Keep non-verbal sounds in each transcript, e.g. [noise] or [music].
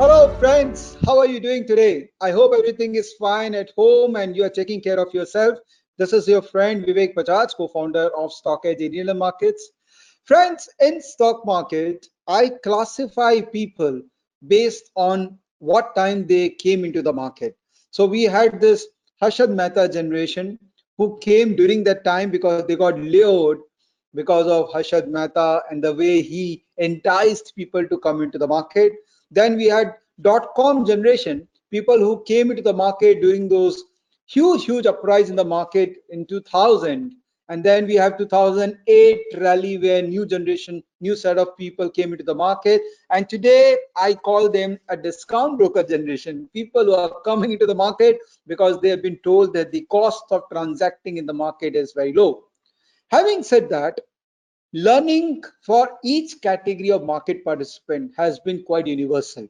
Hello, friends. How are you doing today? I hope everything is fine at home and you are taking care of yourself. This is your friend Vivek Bajaj, co-founder of Stock Edge Indian Markets. Friends, in stock market, I classify people based on what time they came into the market. So we had this Harshad Mehta generation who came during that time because they got lured because of Harshad Mehta and the way he enticed people to come into the market. Then we had dot-com generation, people who came into the market during those huge, huge uprise in the market in 2000. And then we have 2008 rally where new generation, new set of people came into the market. And today I call them a discount broker generation, people who are coming into the market because they have been told that the cost of transacting in the market is very low. Having said that, learning for each category of market participant has been quite universal.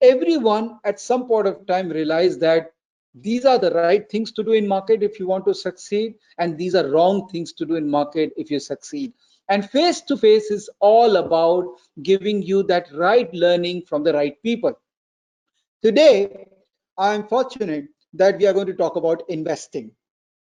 Everyone at some point of time realized that these are the right things to do in market if you want to succeed and these are wrong things to do in market if you succeed. And face to face is all about giving you that right learning from the right people. Today i'm fortunate that we are going to talk about investing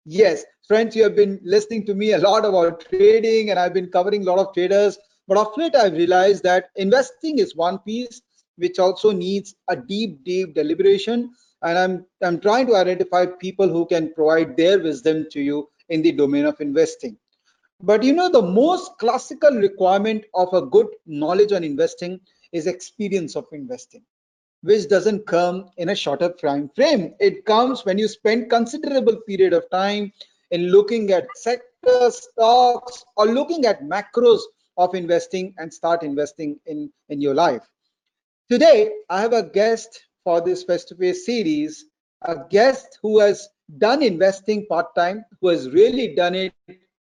yes friends you have been listening to me a lot about trading and i've been covering a lot of traders. But of late i've realized that investing is one piece which also needs a deep deep deliberation. And I'm I'm trying to identify people who can provide their wisdom to you in the domain of investing. But you know, the most classical requirement of a good knowledge on investing is experience of investing, which doesn't come in a shorter time frame. It comes when you spend considerable period of time in looking at sector stocks or looking at macros of investing and start investing in, in your life. Today, I have a guest for this face-to-face series, a guest who has done investing part-time, who has really done it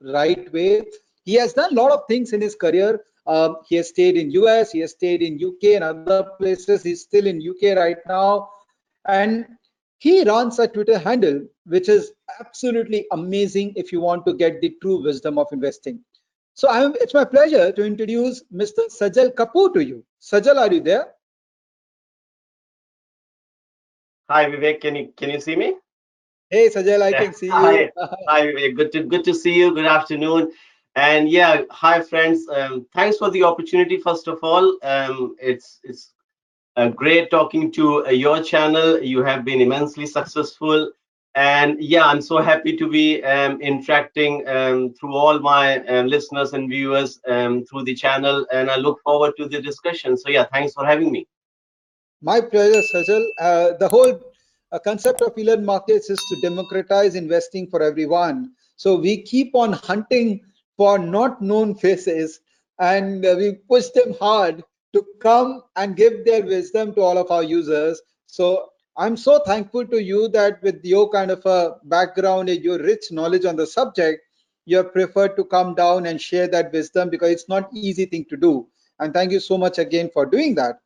right way. He has done a lot of things in his career. Um, he has stayed in US, he has stayed in UK and other places. He's still in UK right now. And he runs a Twitter handle, which is absolutely amazing if you want to get the true wisdom of investing. So I'm, it's my pleasure to introduce Mr. Sajal Kapur to you. Sajal, are you there? Hi Vivek, can you can you see me? Hey Sajal, I can see you. Hi, hi Vivek. Good to good to see you. Good afternoon. And yeah, hi friends. Um, thanks for the opportunity. First of all, um, it's it's uh, great talking to uh, your channel. You have been immensely successful, and yeah, I'm so happy to be um, interacting um, through all my uh, listeners and viewers um, through the channel, and I look forward to the discussion. So yeah, thanks for having me. My pleasure, Sajal. Uh, the whole uh, concept of Elearnmarkets is to democratize investing for everyone. So we keep on hunting for not known faces and we push them hard to come and give their wisdom to all of our users. So I'm so thankful to you that with your kind of a background and your rich knowledge on the subject, you have preferred to come down and share that wisdom because it's not easy thing to do. And thank you so much again for doing that.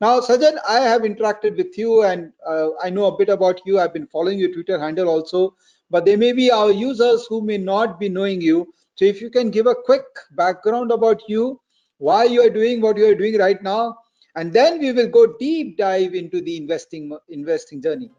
Now, Sajal, I have interacted with you and uh, I know a bit about you. I've been following your Twitter handle also, but there may be our users who may not be knowing you. So if you can give a quick background about you, why you are doing what you are doing right now, and then we will go deep dive into the investing investing journey.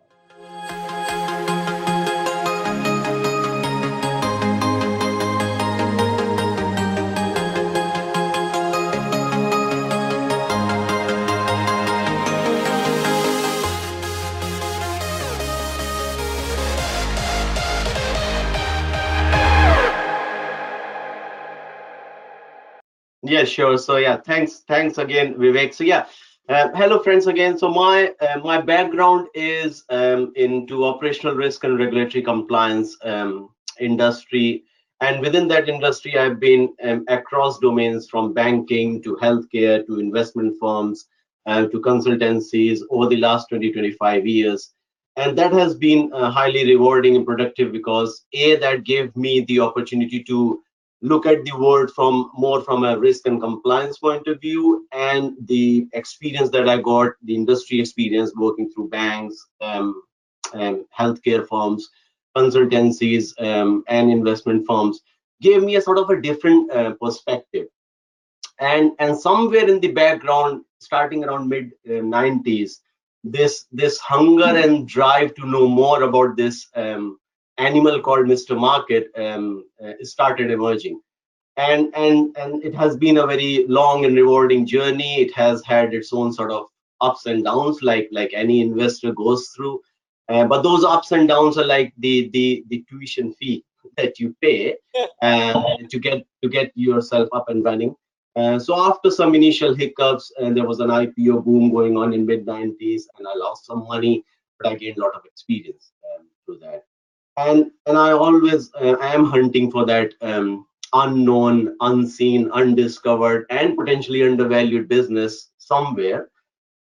Yeah, sure. So yeah, thanks, thanks again, Vivek. So yeah, uh, hello friends again. So my uh, my background is um, into operational risk and regulatory compliance um, industry, and within that industry, I've been um, across domains from banking to healthcare to investment firms uh, to consultancies over the last 20 25 years. And that has been uh, highly rewarding and productive because a that gave me the opportunity to look at the world from more from a risk and compliance point of view and the experience that I got, the industry experience working through banks, um, and healthcare firms, consultancies, um, and investment firms gave me a sort of a different uh, perspective. and and somewhere in the background starting around mid uh, 90s this this hunger and drive to know more about this um, animal called mr market um, uh, started emerging. And and and it has been a very long and rewarding journey. It has had its own sort of ups and downs like like any investor goes through. Uh, but those ups and downs are like the the the tuition fee [laughs] that you pay uh, to get to get yourself up and running. Uh, so after some initial hiccups and there was an ipo boom going on in mid 90s and i lost some money but i gained a lot of experience um, through that and and i always uh, am hunting for that um, unknown, unseen, undiscovered, and potentially undervalued business somewhere.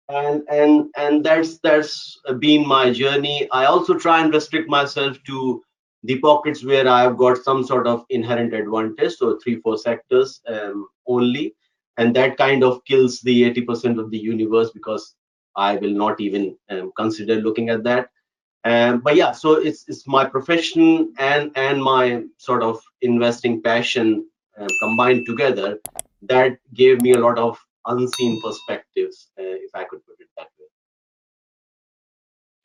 And and and that's that's been my journey. I also try and restrict myself to the pockets where I've got some sort of inherent advantage, so three, four sectors um, only, and that kind of kills the 80% of the universe because I will not even um, consider looking at that. Um, but yeah, so it's it's my profession and and my sort of investing passion uh, combined together that gave me a lot of unseen perspectives, uh, if I could put it that way.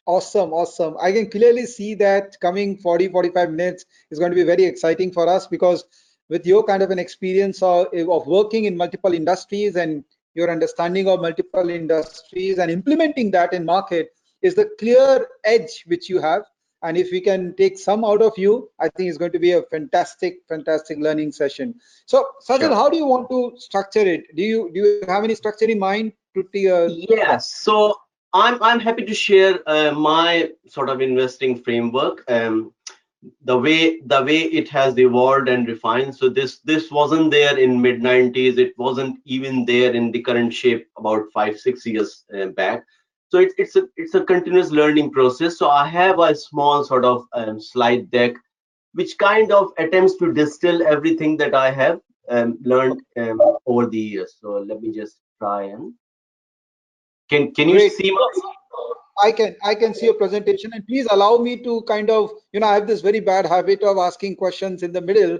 Awesome, awesome. I can clearly see that coming 40, 45 minutes is going to be very exciting for us because with your kind of an experience of, of working in multiple industries and your understanding of multiple industries and implementing that in market, is the clear edge which you have. And if we can take some out of you, I think it's going to be a fantastic, fantastic learning session. So, Sajal, sure. how do you want to structure it? Do you do you have any structure in mind to? Uh, yes. So I'm I'm happy to share uh, my sort of investing framework. Um, the way the way it has evolved and refined so this this wasn't there in mid 90s it wasn't even there in the current shape about five six years uh, back so it's it's a it's a continuous learning process so i have a small sort of um, slide deck which kind of attempts to distill everything that i have um, learned um, over the years so let me just try and can can you Great. see my I can I can see your presentation and please allow me to kind of you know I have this very bad habit of asking questions in the middle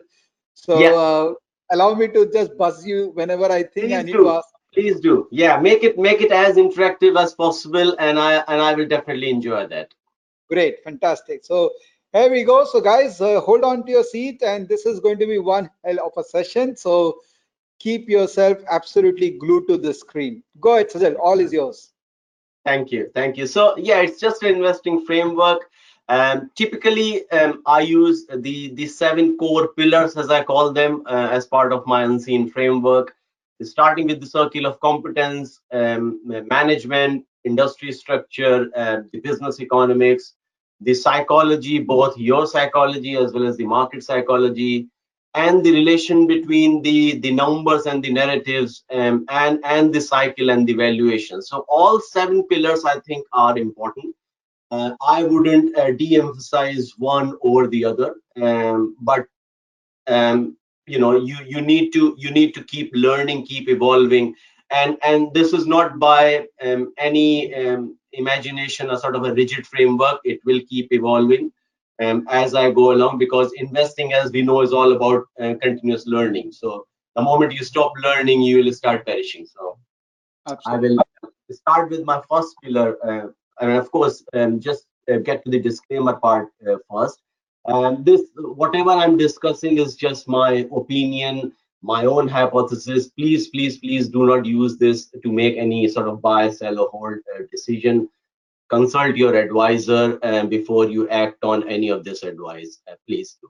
so yeah. uh, allow me to just buzz you whenever I think please I need do. to ask please do. Yeah make it make it as interactive as possible and i and i will definitely enjoy that. Great fantastic. So here we go. So guys uh, hold on to your seat and this is going to be one hell of a session. So keep yourself absolutely glued to the screen. Go ahead Sajal, all is yours. Thank you. Thank you. So yeah it's just an investing framework. Um, typically um, i use the the seven core pillars as i call them uh, as part of my unseen framework starting with the circle of competence, um, management, industry structure, uh, the business economics, the psychology, both your psychology as well as the market psychology, and the relation between the, the numbers and the narratives um, and, and the cycle and the valuation. So all seven pillars, I think, are important. Uh, I wouldn't uh, de-emphasize one over the other, um, but um, you know you you need to you need to keep learning keep evolving. And and this is not by um, any um, imagination or sort of a rigid framework. It will keep evolving um, as i go along because investing as we know is all about uh, continuous learning. So the moment you stop learning you will start perishing. So Absolutely. i will start with my first pillar uh, and of course um, just uh, get to the disclaimer part uh, first and this, whatever I'm discussing is just my opinion, my own hypothesis. Please, please, please do not use this to make any sort of buy, sell, or hold uh, decision. Consult your advisor uh, before you act on any of this advice. Uh, please do.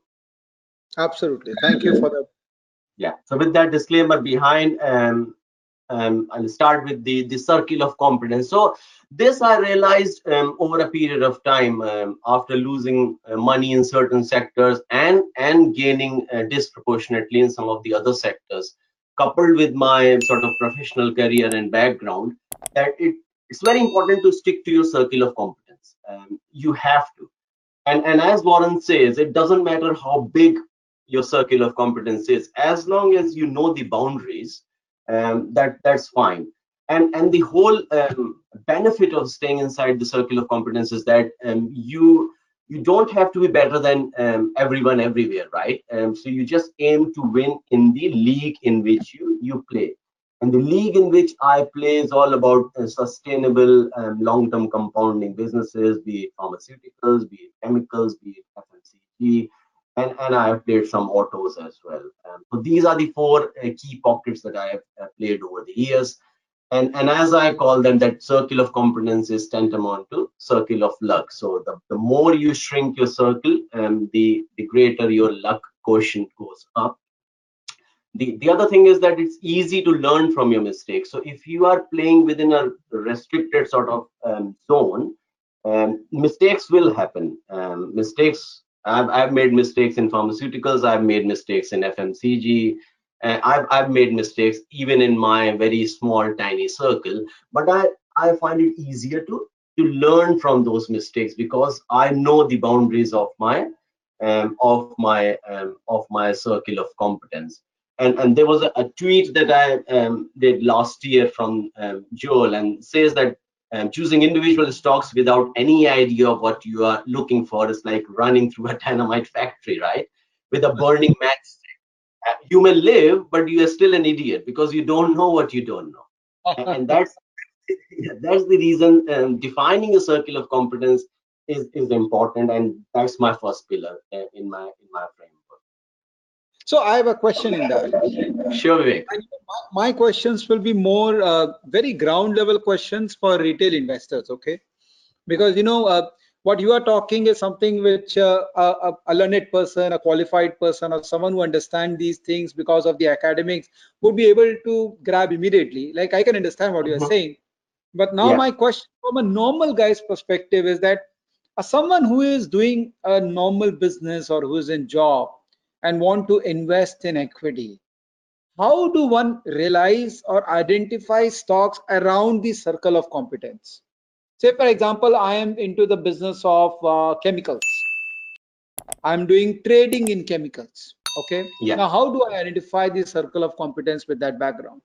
Absolutely. Thank you for that. Yeah. So with that disclaimer behind, um, um, I'll start with the the circle of competence. So this I realized um, over a period of time um, after losing uh, money in certain sectors and and gaining uh, disproportionately in some of the other sectors, coupled with my sort of professional career and background, that it it's very important to stick to your circle of competence. Um, you have to, and and as Warren says, it doesn't matter how big your circle of competence is, as long as you know the boundaries um, that that's fine. And and the whole um, benefit of staying inside the circle of competence is that um, you you don't have to be better than um, everyone everywhere right? Um, so you just aim to win in the league in which you you play. And the league in which I play is all about uh, sustainable um, long-term compounding businesses, be it pharmaceuticals, be it chemicals, be it FMCG, and, and I have played some autos as well. Um, so these are the four uh, key pockets that I have uh, played over the years. And, and as I call them, that circle of competence is tantamount to circle of luck. So the, the more you shrink your circle, um, the, the greater your luck quotient goes up. The, the other thing is that it's easy to learn from your mistakes. So if you are playing within a restricted sort of um, zone, um, mistakes will happen. Um, mistakes I've, I've made mistakes in pharmaceuticals. I've made mistakes in FMCG. Uh, I've, I've made mistakes even in my very small, tiny circle. But I, I find it easier to, to learn from those mistakes because I know the boundaries of my um, of my um, of my circle of competence. And, and there was a, a tweet that I um, did last year from um, Joel and says that um, choosing individual stocks without any idea of what you are looking for is like running through a [laughs] dynamite factory, right? With a burning match. Uh, you may live, but you are still an idiot because you don't know what you don't know. and, and [laughs] that's [laughs] that's the reason um, defining a circle of competence is is important, and that's my first pillar uh, in my in my framework. So I have a question in that. Sure, Vivek. My questions will be more uh, very ground level questions for retail investors, okay? Because you know uh, what you are talking is something which uh, a, a, learned person, a qualified person, or someone who understands these things because of the academics would be able to grab immediately. Like I can understand what you're mm -hmm. saying, but now yeah. my question from a normal guy's perspective is that uh, someone who is doing a normal business or who is in job and want to invest in equity, how do one realize or identify stocks around the circle of competence? Say, for example, I am into the business of uh, chemicals. I'm doing trading in chemicals. Okay. Yeah. Now, how do I identify the circle of competence with that background?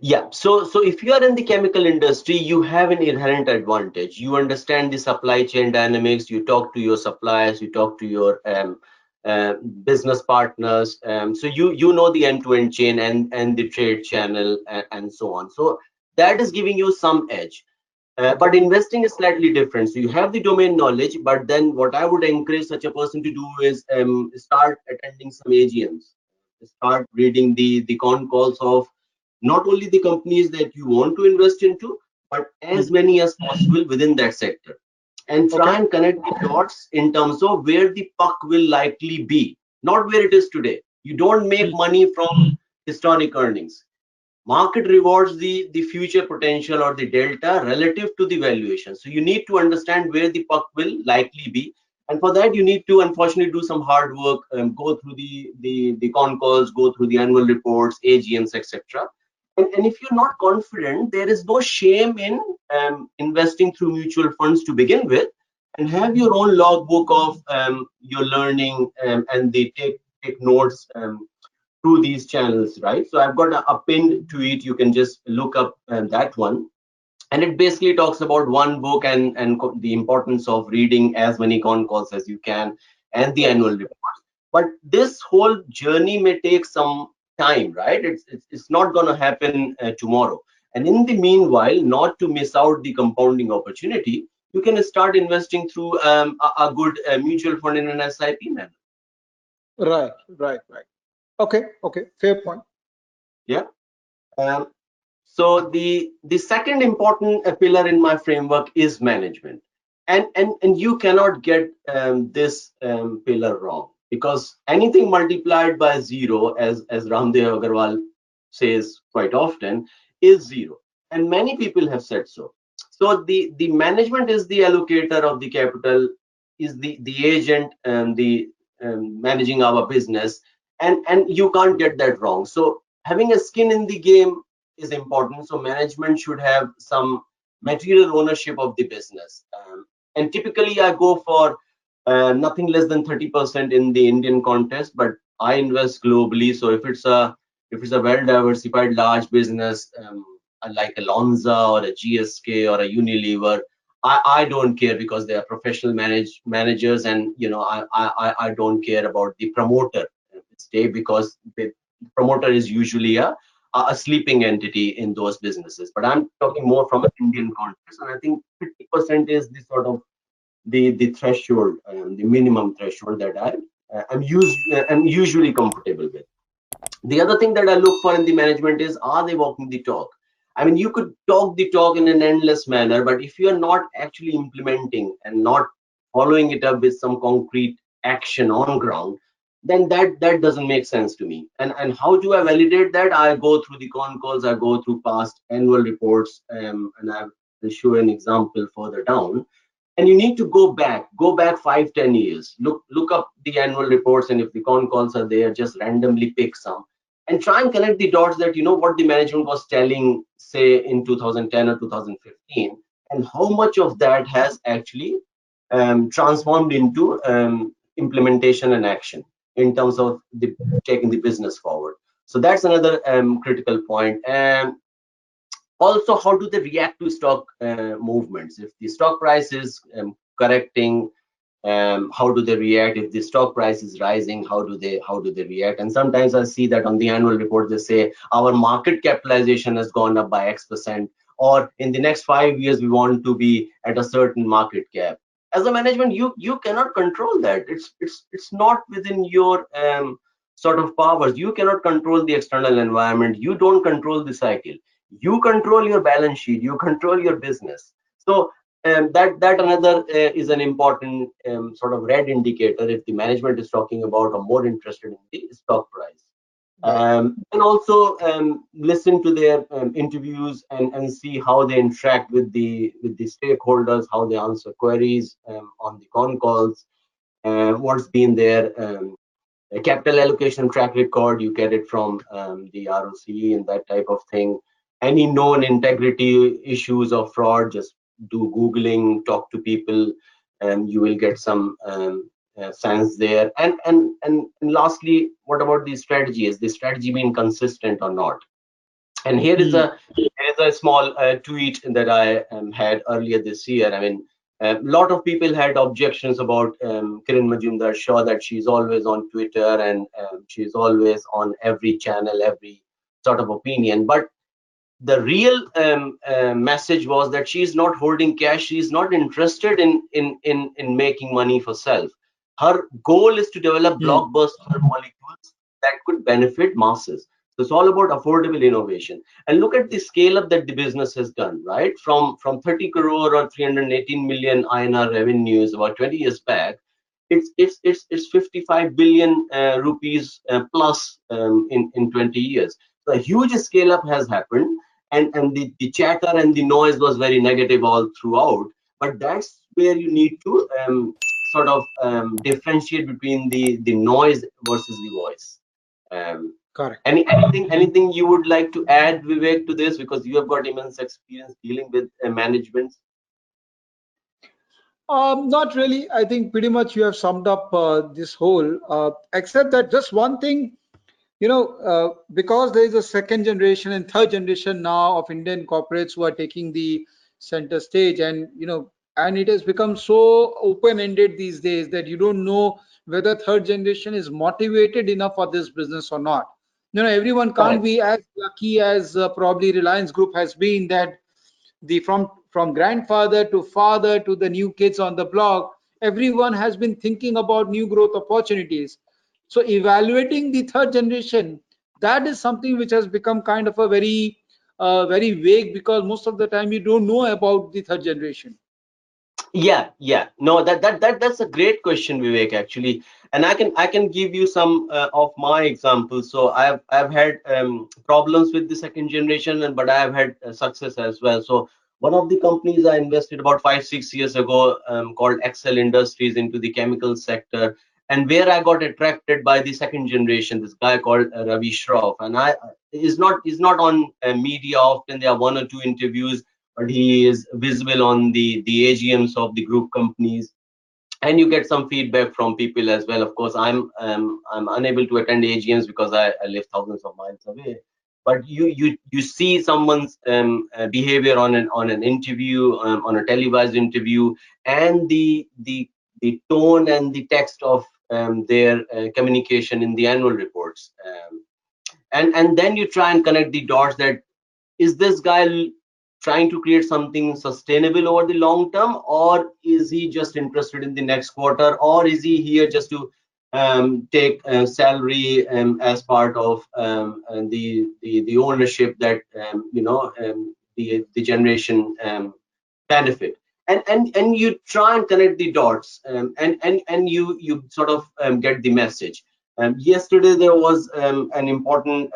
yeah so so if you are in the chemical industry you have an inherent advantage you understand the supply chain dynamics you talk to your suppliers you talk to your um, uh, business partners um, so you you know the end-to-end chain and and the trade channel and, and, so on. So that is giving you some edge. Uh, but investing is slightly different. So you have the domain knowledge but then what i would encourage such a person to do is um, start attending some agms start reading the the con calls of not only the companies that you want to invest into but as many as possible within that sector and try okay. and connect the dots in terms of where the puck will likely be, not where it is today. You don't make money from historic earnings. Market rewards the, the future potential or the delta relative to the valuation. So you need to understand where the puck will likely be. And for that, you need to unfortunately do some hard work, um, go through the, the, the con calls, go through the annual reports, AGMs, etc. And, and if you're not confident, there is no shame in um, investing through mutual funds to begin with and have your own logbook of um, your learning um, and they take, take notes um, through these channels, right? So I've got a, a pinned tweet. You can just look up um, that one. And it basically talks about one book and, and the importance of reading as many con calls as you can and the annual report. But this whole journey may take some time, right? It's, it's, it's not going to happen uh, tomorrow. And in the meanwhile, not to miss out the compounding opportunity, you can start investing through um, a, a, good uh, mutual fund in an SIP manner. Right, right, right. Okay, okay, fair point. Yeah. Um, so the the second important uh, pillar in my framework is management, and and and you cannot get um, this um, pillar wrong because anything multiplied by zero, as, as Raamdeo Agrawal says quite often, is zero. And many people have said so. So the, the management is the allocator of the capital, is the, the agent and the um, managing our business. And, and you can't get that wrong. So having a skin in the game is important. So management should have some material ownership of the business. Um, and typically I go for uh, nothing less than 30% in the Indian contest, but I invest globally. So if it's a if it's a well diversified large business um, like a Lonza or a GSK or a Unilever, I, I don't care because they are professional manage, managers and you know I, I I don't care about the promoter stay because the promoter is usually a a sleeping entity in those businesses. But I'm talking more from an Indian context, and I think 50% is the sort of the the threshold, um, the minimum threshold that I uh, I'm used I'm usually comfortable with. The other thing that I look for in the management is are they walking the talk? I mean, you could talk the talk in an endless manner, but if you are not actually implementing and not following it up with some concrete action on ground, then that that doesn't make sense to me. And and how do I validate that? I go through the con calls, I go through past annual reports, um, and I will show an example further down. And you need to go back, go back five, ten years. Look look up the annual reports, and if the con calls are there, just randomly pick some and try and connect the dots that you know what the management was telling, say in 2010 or 2015, and how much of that has actually um, transformed into um, implementation and action in terms of the, taking the business forward. So that's another um, critical point. And also, how do they react to stock uh, movements? If the stock price is um, correcting, um, how do they react? If the stock price is rising, how do they how do they react? And sometimes I see that on the annual report they say our market capitalization has gone up by X percent, or in the next five years we want to be at a certain market cap as a management you you cannot control that it's it's it's not within your um, sort of powers you cannot control the external environment you don't control the cycle you control your balance sheet you control your business so um, that that another uh, is an important um, sort of red indicator if the management is talking about or more interested in the stock price um, and also um, listen to their um, interviews and, and see how they interact with the with the stakeholders, how they answer queries um, on the con calls, uh, what's been their um, capital allocation track record. You get it from um, the ROCE and that type of thing. Any known integrity issues or fraud, just do googling, talk to people, and you will get some uh, sense there. And, and and and lastly what about the strategy? Is the strategy being consistent or not? And here is a here is a small uh, tweet that i um, had earlier this year. I mean a lot of people had objections about um, Kiran Mazumdar-Shaw that she's always on Twitter and um, she's always on every channel, every sort of opinion. But the real um, uh, message was that she's not holding cash. She's not interested in in in in making money for self. Her goal is to develop mm. blockbuster molecules that could benefit masses. So it's all about affordable innovation. And look at the scale up that the business has done right? From from 30 crore or 318 million inr revenues about 20 years back it's it's it's, it's 55 billion uh, rupees uh, plus um, in in 20 years. So a huge scale up has happened and and the, the chatter and the noise was very negative all throughout but that's where you need to um, sort of um, differentiate between the the noise versus the voice. Um, Correct. Any anything anything you would like to add, Vivek, to this because you have got immense experience dealing with uh, management. Um, not really. I think pretty much you have summed up uh, this whole, uh, except that just one thing, you know, uh, because there is a second generation and third generation now of Indian corporates who are taking the center stage, and you know, and it has become so open-ended these days that you don't know whether third generation is motivated enough for this business or not. You know everyone can't be as lucky as uh, probably reliance group has been that the from from grandfather to father to the new kids on the block everyone has been thinking about new growth opportunities so evaluating the third generation that is something which has become kind of a very uh, very vague because most of the time you don't know about the third generation. Yeah yeah. No that that, that that's a great question vivek actually. And i can i can give you some uh, of my examples. So i've i've had um, problems with the second generation and but i have had uh, success as well. So one of the companies i invested about five six years ago um, called excel industries into the chemical sector and where i got attracted by the second generation this guy called uh, ravi shroff. And i is not is not on uh, media often. There are one or two interviews but he is visible on the the AGMs of the group companies. And you get some feedback from people as well. Of course i'm um, i'm unable to attend agms because I, I, live thousands of miles away. But you you you see someone's um, uh, behavior on an on an interview um, on a televised interview. And the the the tone and the text of um, their uh, communication in the annual reports. Um, and and then you try and connect the dots that is this guy trying to create something sustainable over the long term or is he just interested in the next quarter or is he here just to um, take uh, salary um, as part of um, the, the, the ownership that um, you know um, the the generation um, benefit and and and you try and connect the dots um, and and and you you sort of um, get the message. Um, yesterday there was an important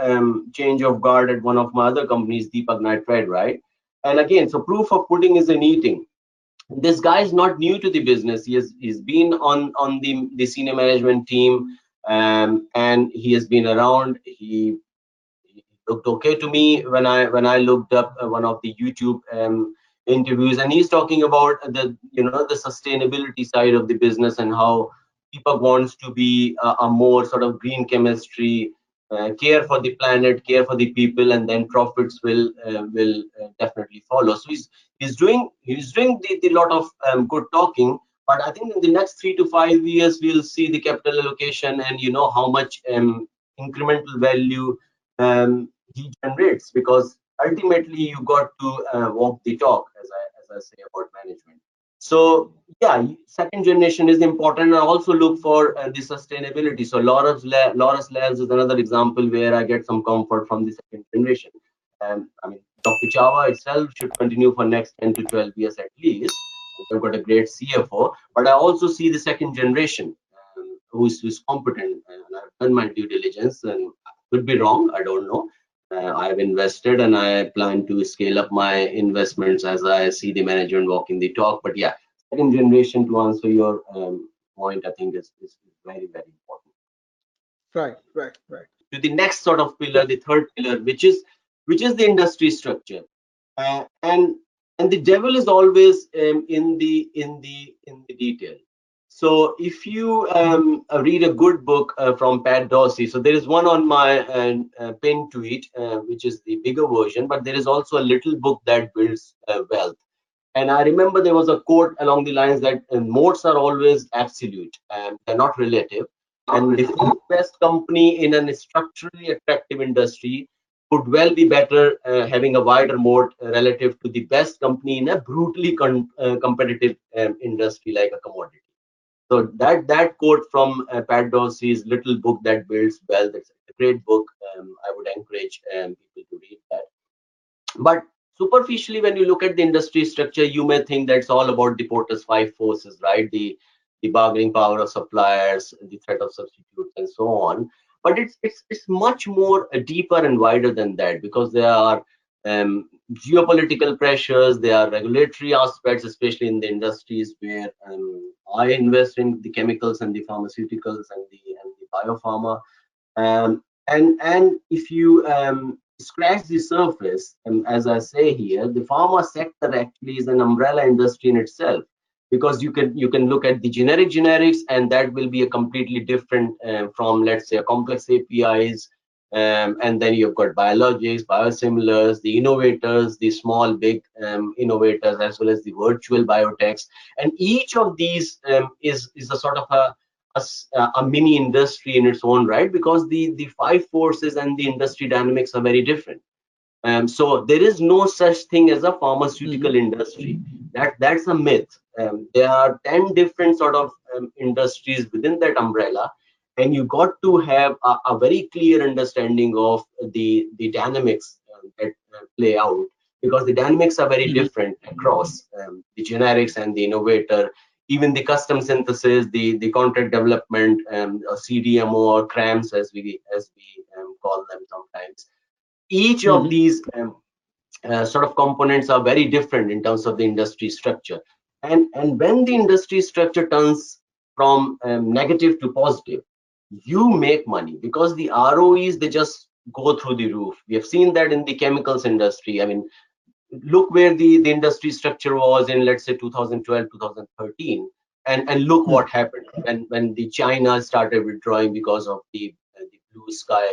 change of guard at one of my other companies deepak nitrite right? And again so proof of pudding is in eating this guy is not new to the business. He has he's been on on the the senior management team um, and he has been around. He, he, looked okay to me when i when i looked up one of the youtube um, interviews and he's talking about the you know the sustainability side of the business and how people wants to be a, a more sort of green chemistry uh, care for the planet care for the people and then profits will uh, will uh, definitely follow. So he's he's doing he's doing the, the lot of um, good talking but i think in the next three to five years we'll see the capital allocation and you know how much um, incremental value um, he generates because ultimately you got to uh, walk the talk as i as i say about management so yeah second generation is important and also look for uh, the sustainability so Laurus, Laurus Labs is another example where i get some comfort from the second generation um, i mean Dr. Chava itself should continue for next 10 to 12 years at least. We've got a great CFO, but I also see the second generation um, who's, who's competent and I've done my due diligence and could be wrong, I don't know. Uh, I've invested and I plan to scale up my investments as I see the management walking the talk. But yeah, second generation to answer your um, point, I think is, is very, very important. Right, right, right. To the next sort of pillar, the third pillar, which is which is the industry structure uh, and and the devil is always um, in the in the in the detail so if you um, uh, read a good book uh, from pat dorsey so there is one on my uh, uh pinned tweet uh, which is the bigger version but there is also a little book that builds uh, wealth and i remember there was a quote along the lines that moats are always absolute and they're not relative and the best company in a structurally attractive industry could well be better having a wider moat relative to the best company in a brutally competitive um, industry like a commodity. So that that quote from uh, Pat Dorsey's little book that builds wealth. It's a great book. Um, I would encourage um, people to read that. But superficially, when you look at the industry structure, you may think that's all about the Porter's five forces, right? The the bargaining power of suppliers, the threat of substitutes, and so on but it's it's it's much more uh, deeper and wider than that because there are um, geopolitical pressures there are regulatory aspects especially in the industries where um, i invest in the chemicals and the pharmaceuticals and the and the biopharma. Um, and and if you um, scratch the surface um, as i say here the pharma sector actually is an umbrella industry in itself because you can you can look at the generic generics and that will be a completely different uh, from let's say a complex apis um, and then you've got biologics biosimilars the innovators the small big um, innovators as well as the virtual biotechs and each of these um, is is a sort of a, a, a mini industry in its own right because the the five forces and the industry dynamics are very different um, so there is no such thing as a pharmaceutical mm -hmm. industry. That that's a myth. Um, there are ten different sort of um, industries within that umbrella, and you got to have a, a very clear understanding of the the dynamics um, that uh, play out because the dynamics are very mm -hmm. different across um, the generics and the innovator even the custom synthesis, the the contract development, um, CDMO or CRAMS as we as we um, call them sometimes, each of mm-hmm. these um, uh, sort of components are very different in terms of the industry structure and and when the industry structure turns from um, negative to positive you make money because the roes they just go through the roof we have seen that in the chemicals industry i mean look where the the industry structure was in let's say 2012 2013 and and look what happened when when the china started withdrawing because of the the blue sky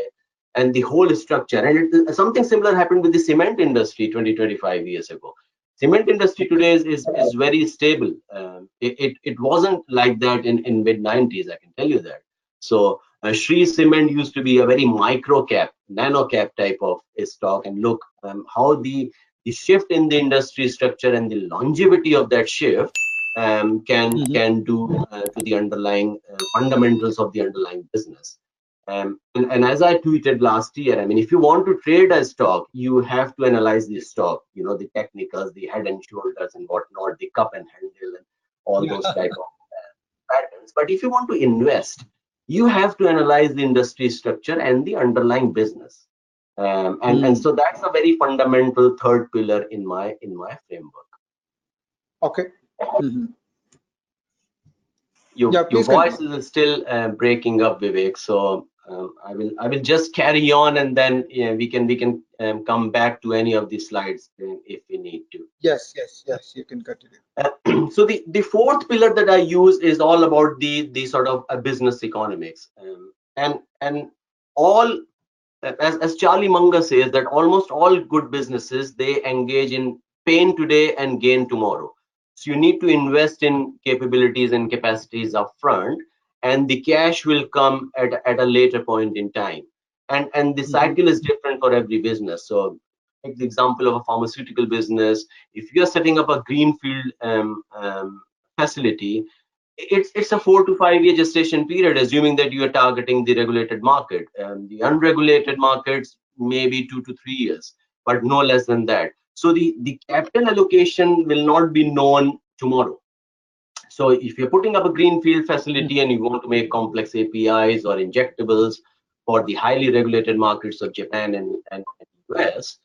and the whole structure. And it, something similar happened with the cement industry 20, 25 years ago. Cement industry today is, is, is very stable. Um, it, it, it, wasn't like that in, in mid 90s, I can tell you that. So uh, Shree Cement used to be a very micro cap. nano cap type of stock and look um, how the the shift in the industry structure and the longevity of that shift um, can mm -hmm. can do uh, to the underlying uh, fundamentals of the underlying business. Um, and, and, as I tweeted last year, I mean, if you want to trade a stock, you have to analyze the stock, you know, the technicals, the head and shoulders and whatnot, the cup and handle and all those type of uh, patterns. But if you want to invest, you have to analyze the industry structure and the underlying business. Um, and, mm. and so that's a very fundamental third pillar in my in my framework. Okay. Mm -hmm. Your, yeah, your voice continue. is still uh, breaking up, Vivek. So um, I will I will just carry on and then yeah, we can we can um, come back to any of the slides if we need to. Yes, yes, yes. You can continue. Uh, [clears throat] so the the fourth pillar that I use is all about the the sort of uh, business economics um, and and all as as Charlie Munger says that almost all good businesses they engage in pain today and gain tomorrow. So you need to invest in capabilities and capacities upfront and the cash will come at, at a later point in time. And and the mm-hmm. cycle is different for every business. So take the example of a pharmaceutical business. If you're setting up a greenfield um, um, facility it's it's a four to five year gestation period assuming that you are targeting the regulated market. And the unregulated markets maybe two to three years but no less than that. So the the capital allocation will not be known tomorrow so if you're putting up a greenfield facility and you want to make complex APIs or injectables for the highly regulated markets of Japan and, and US,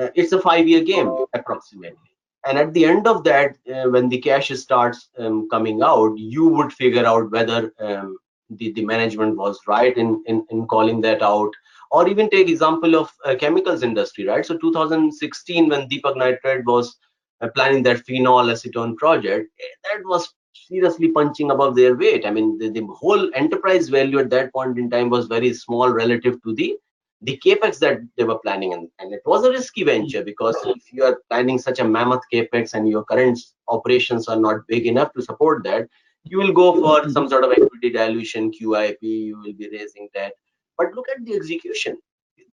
uh, it's a five-year game approximately. And at the end of that, uh, when the cash starts um, coming out, you would figure out whether um, the, the management was right in, in, in calling that out or even take example of uh, chemicals industry, right? So 2016, when Deepak Nitrite was uh, planning that phenol acetone project, eh, that was seriously punching above their weight. I mean, the, the whole enterprise value at that point in time was very small relative to the the capex that they were planning. And, and it was a risky venture because if you are planning such a mammoth capex and your current operations are not big enough to support that you will go for some sort of equity dilution qip you will be raising debt. But look at the execution.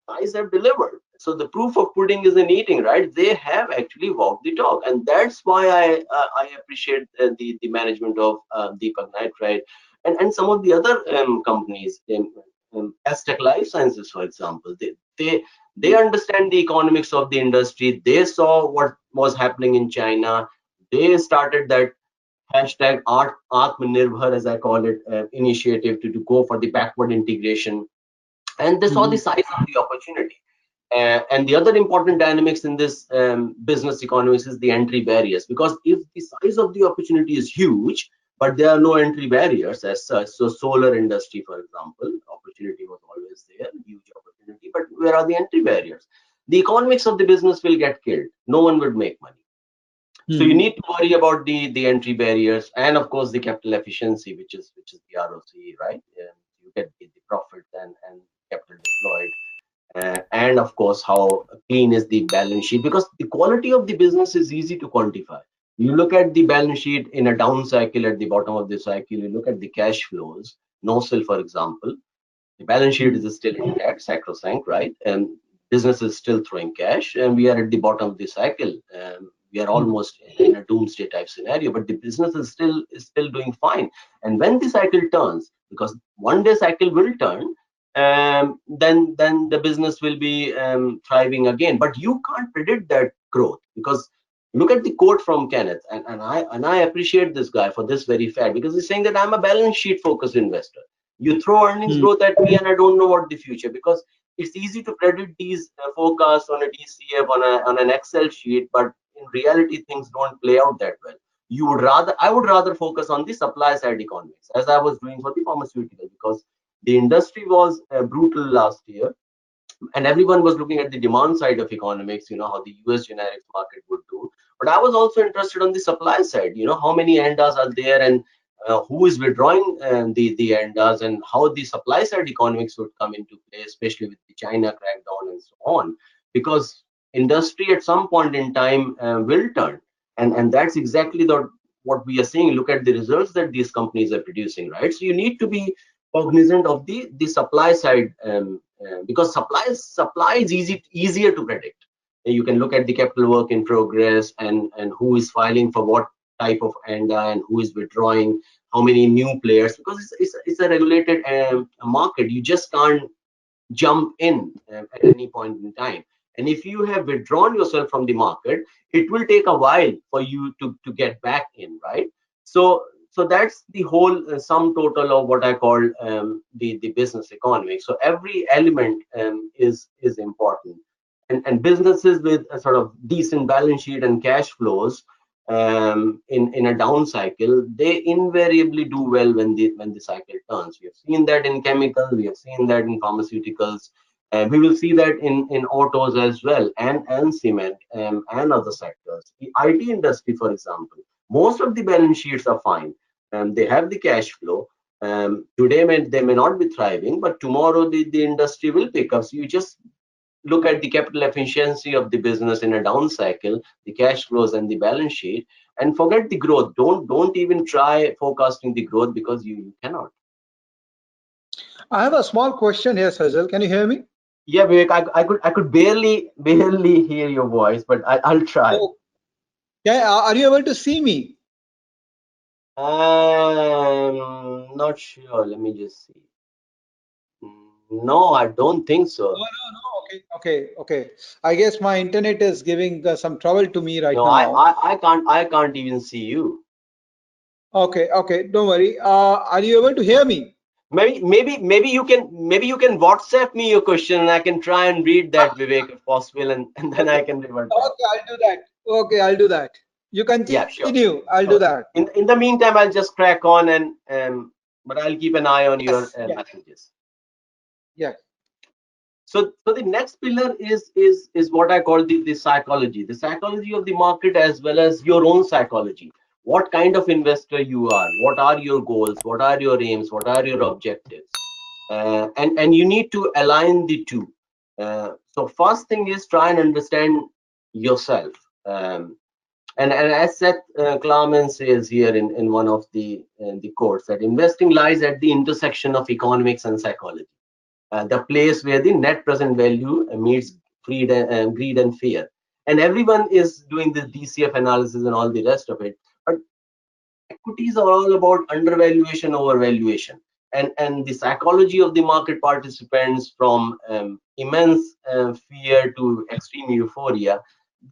Guys have delivered so the proof of pudding is in eating right they have actually walked the talk and that's why i uh, i appreciate uh, the the management of uh, deepak Right? and and some of the other um, companies in um, Astec LifeSciences, for example, they, they they understand the economics of the industry. They saw what was happening in China. They started that hashtag Art Atmanirbhar, as I call it, uh, initiative to, to go for the backward integration. And they saw mm -hmm. the size of the opportunity. Uh, and the other important dynamics in this um, business economics is the entry barriers because if the size of the opportunity is huge but there are no entry barriers as such so solar industry for example opportunity was always there huge opportunity but where are the entry barriers? The economics of the business will get killed. No one would make money. So you hmm. need to worry about the the entry barriers and of course the capital efficiency which is which is the roc right? You get the, the profit and and capital deployed uh, and of course how clean is the balance sheet because the quality of the business is easy to quantify. You look at the balance sheet in a down cycle at the bottom of the cycle you look at the cash flows NOCIL for example the balance sheet is still intact sacrosanct right? And business is still throwing cash and we are at the bottom of the cycle. Um, we are almost in a doomsday type scenario but the business is still is still doing fine. And when the cycle turns because one day cycle will turn um, then then the business will be um, thriving again. But you can't predict that growth because look at the quote from Kenneth, and, and I and I appreciate this guy for this very fact because he's saying that I'm a balance sheet focused investor. You throw earnings mm. growth at me, and I don't know what the future because it's easy to predict these uh, forecasts on a DCF on a on an Excel sheet, but in reality things don't play out that well. You would rather I would rather focus on the supply side economics as I was doing for the pharmaceutical because the industry was uh, brutal last year and everyone was looking at the demand side of economics you know how the us generics market would do. But i was also interested on the supply side you know how many ANDAs are there and uh, who is withdrawing uh, the the ANDAs and how the supply side economics would come into play especially with the china crackdown and so on. Because industry at some point in time uh, will turn. And and that's exactly the what we are seeing. Look at the results that these companies are producing right? So you need to be cognizant of the the supply side um, uh, because supply supply is easy easier to predict. You can look at the capital work in progress and and who is filing for what type of ANDA and who is withdrawing how many new players because it's, it's, it's a regulated um, market. You just can't jump in um, at any point in time. And if you have withdrawn yourself from the market it will take a while for you to to get back in right? So so that's the whole uh, sum total of what i call um, the the business economy so every element um, is is important and and businesses with a sort of decent balance sheet and cash flows um, in in a down cycle, they invariably do well when the when the cycle turns. We have seen that in chemicals, we have seen that in pharmaceuticals, and we will see that in in autos as well, and and cement um, and other sectors. The IT industry, for example, most of the balance sheets are fine, and they have the cash flow. Um, today may, they may not be thriving, but tomorrow the, the industry will pick up. So you just look at the capital efficiency of the business in a down cycle, the cash flows and the balance sheet, and forget the growth. Don't don't even try forecasting the growth because you, you cannot. I have a small question here, Sajal. Can you hear me? Yeah, Vivek, I, I could I could barely barely hear your voice, but I, I'll try. Oh. Yeah, are you able to see me? Um, not sure. Let me just see. No, I don't think so. No, no, no. Okay, okay, okay. I guess my internet is giving uh, some trouble to me right no, now. I, I, I can't, I can't even see you. Okay, okay. Don't worry. Uh, are you able to hear me? Maybe, maybe, maybe you can, maybe you can WhatsApp me your question, and I can try and read that, [laughs] Vivek, if possible, and, and then I can revert. Okay, I'll do that. Okay, I'll do that. You can yeah, continue. Sure. I'll do that. In in the meantime, I'll just crack on and um, but I'll keep an eye on your yes, uh, yes. messages yeah so so the next pillar is is is what i call the the psychology the psychology of the market as well as your own psychology what kind of investor you are what are your goals what are your aims what are your objectives uh, and and you need to align the two uh, so first thing is try and understand yourself um, and, and as Seth uh, Klarman says here in, in one of the uh, the quotes that investing lies at the intersection of economics and psychology uh, the place where the net present value meets greed and, uh, greed and fear. And everyone is doing the DCF analysis and all the rest of it. But equities are all about undervaluation, overvaluation. And, and the psychology of the market participants from um, immense uh, fear to extreme euphoria,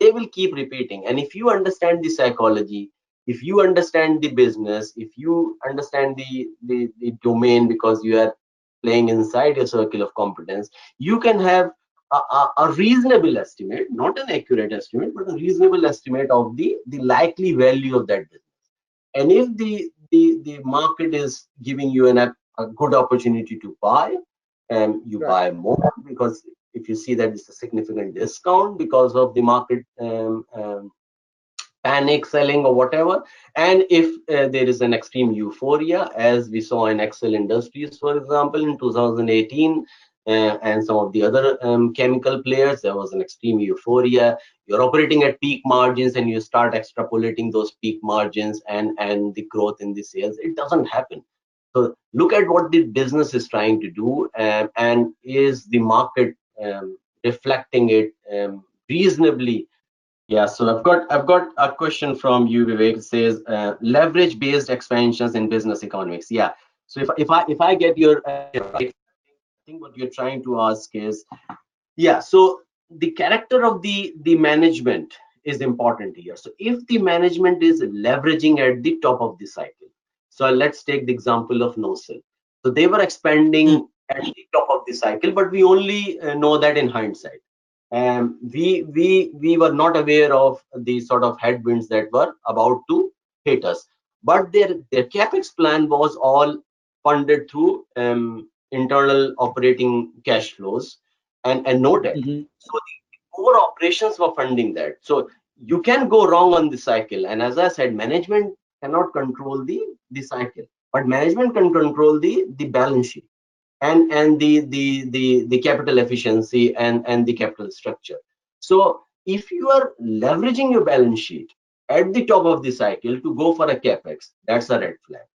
they will keep repeating. And if you understand the psychology, if you understand the business, if you understand the, the, the domain because you are playing inside your circle of competence, you can have a, a, a, reasonable estimate, not an accurate estimate, but a reasonable estimate of the, the likely value of that business. And if the, the, the market is giving you an, a good opportunity to buy, and um, you right. buy more because if you see that it's a significant discount because of the market um, um, panic selling or whatever. And if uh, there is an extreme euphoria as we saw in excel industries for example in 2018 uh, and some of the other um, chemical players there was an extreme euphoria. You're operating at peak margins and you start extrapolating those peak margins and and the growth in the sales. It doesn't happen. So look at what the business is trying to do um, and is the market um, reflecting it um, reasonably yeah, so I've got I've got a question from you, Vivek. It says uh, leverage-based expansions in business economics. Yeah. So if if I if I get your uh, I think what you're trying to ask is, yeah. So the character of the the management is important here. So if the management is leveraging at the top of the cycle, so let's take the example of NOCIL. So they were expanding. At the top of the cycle, but we only uh, know that in hindsight. Um, we we we were not aware of the sort of headwinds that were about to hit us. But their their capex plan was all funded through um, internal operating cash flows and and no debt. Mm-hmm. so the core operations were funding that. So you can go wrong on the cycle. And as i said management cannot control the the cycle. But management can control the the balance sheet and and the the the the capital efficiency and and the capital structure so if you are leveraging your balance sheet at the top of the cycle to go for a capex that's a red flag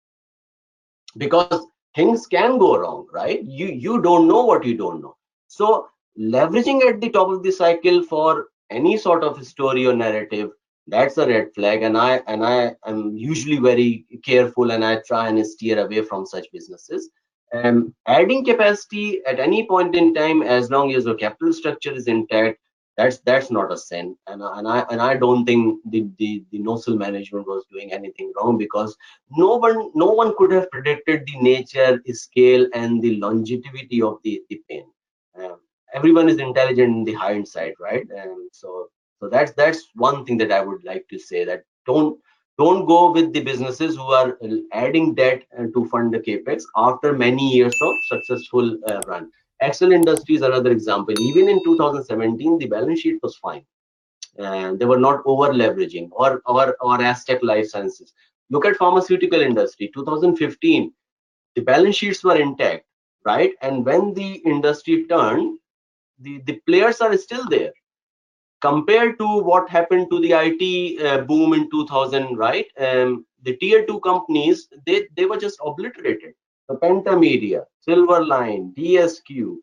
because things can go wrong right you you don't know what you don't know So leveraging at the top of the cycle for any sort of story or narrative, that's a red flag. And I and I am usually very careful and I try and steer away from such businesses. Um, adding capacity at any point in time, as long as your capital structure is intact, that's that's not a sin. And, and i and i don't think the the the NOCIL management was doing anything wrong because no one no one could have predicted the nature scale and the longevity of the the pain. Um, everyone is intelligent in the hindsight right? And so so that's that's one thing that i would like to say that don't don't go with the businesses who are adding debt to fund the capex after many years of successful uh, run Excel Industries is another example. Even in 2017, the balance sheet was fine. And they were not over leveraging or, or, or Astec Life Sciences. Look at pharmaceutical industry, 2015, the balance sheets were intact, right? And when the industry turned, the, the players are still there. Compared to what happened to the IT uh, boom in 2000, right? Um, the tier two companies, they, they were just obliterated the Penta Pentamedia, Silverline, DSQ,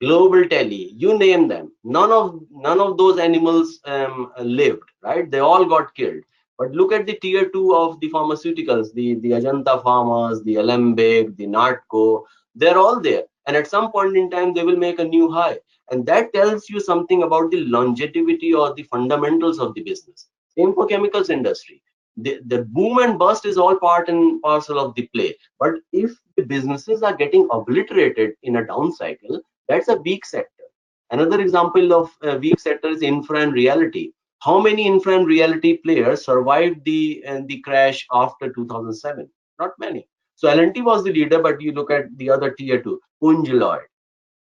Global Tele, you name them. None of none of those animals um, lived, right? They all got killed. But look at the tier two of the pharmaceuticals, the the Ajanta Pharmas, the Alembic, the Natco. They're all there, and at some point in time, they will make a new high, and that tells you something about the longevity or the fundamentals of the business. Same for chemicals industry the, the boom and bust is all part and parcel of the play. But if the businesses are getting obliterated in a down cycle, that's a weak sector. Another example of a weak sector is infra and reality. How many infra and reality players survived the uh, the crash after 2007? Not many. So L&T was the leader, but you look at the other tier two, Punj Lloyd,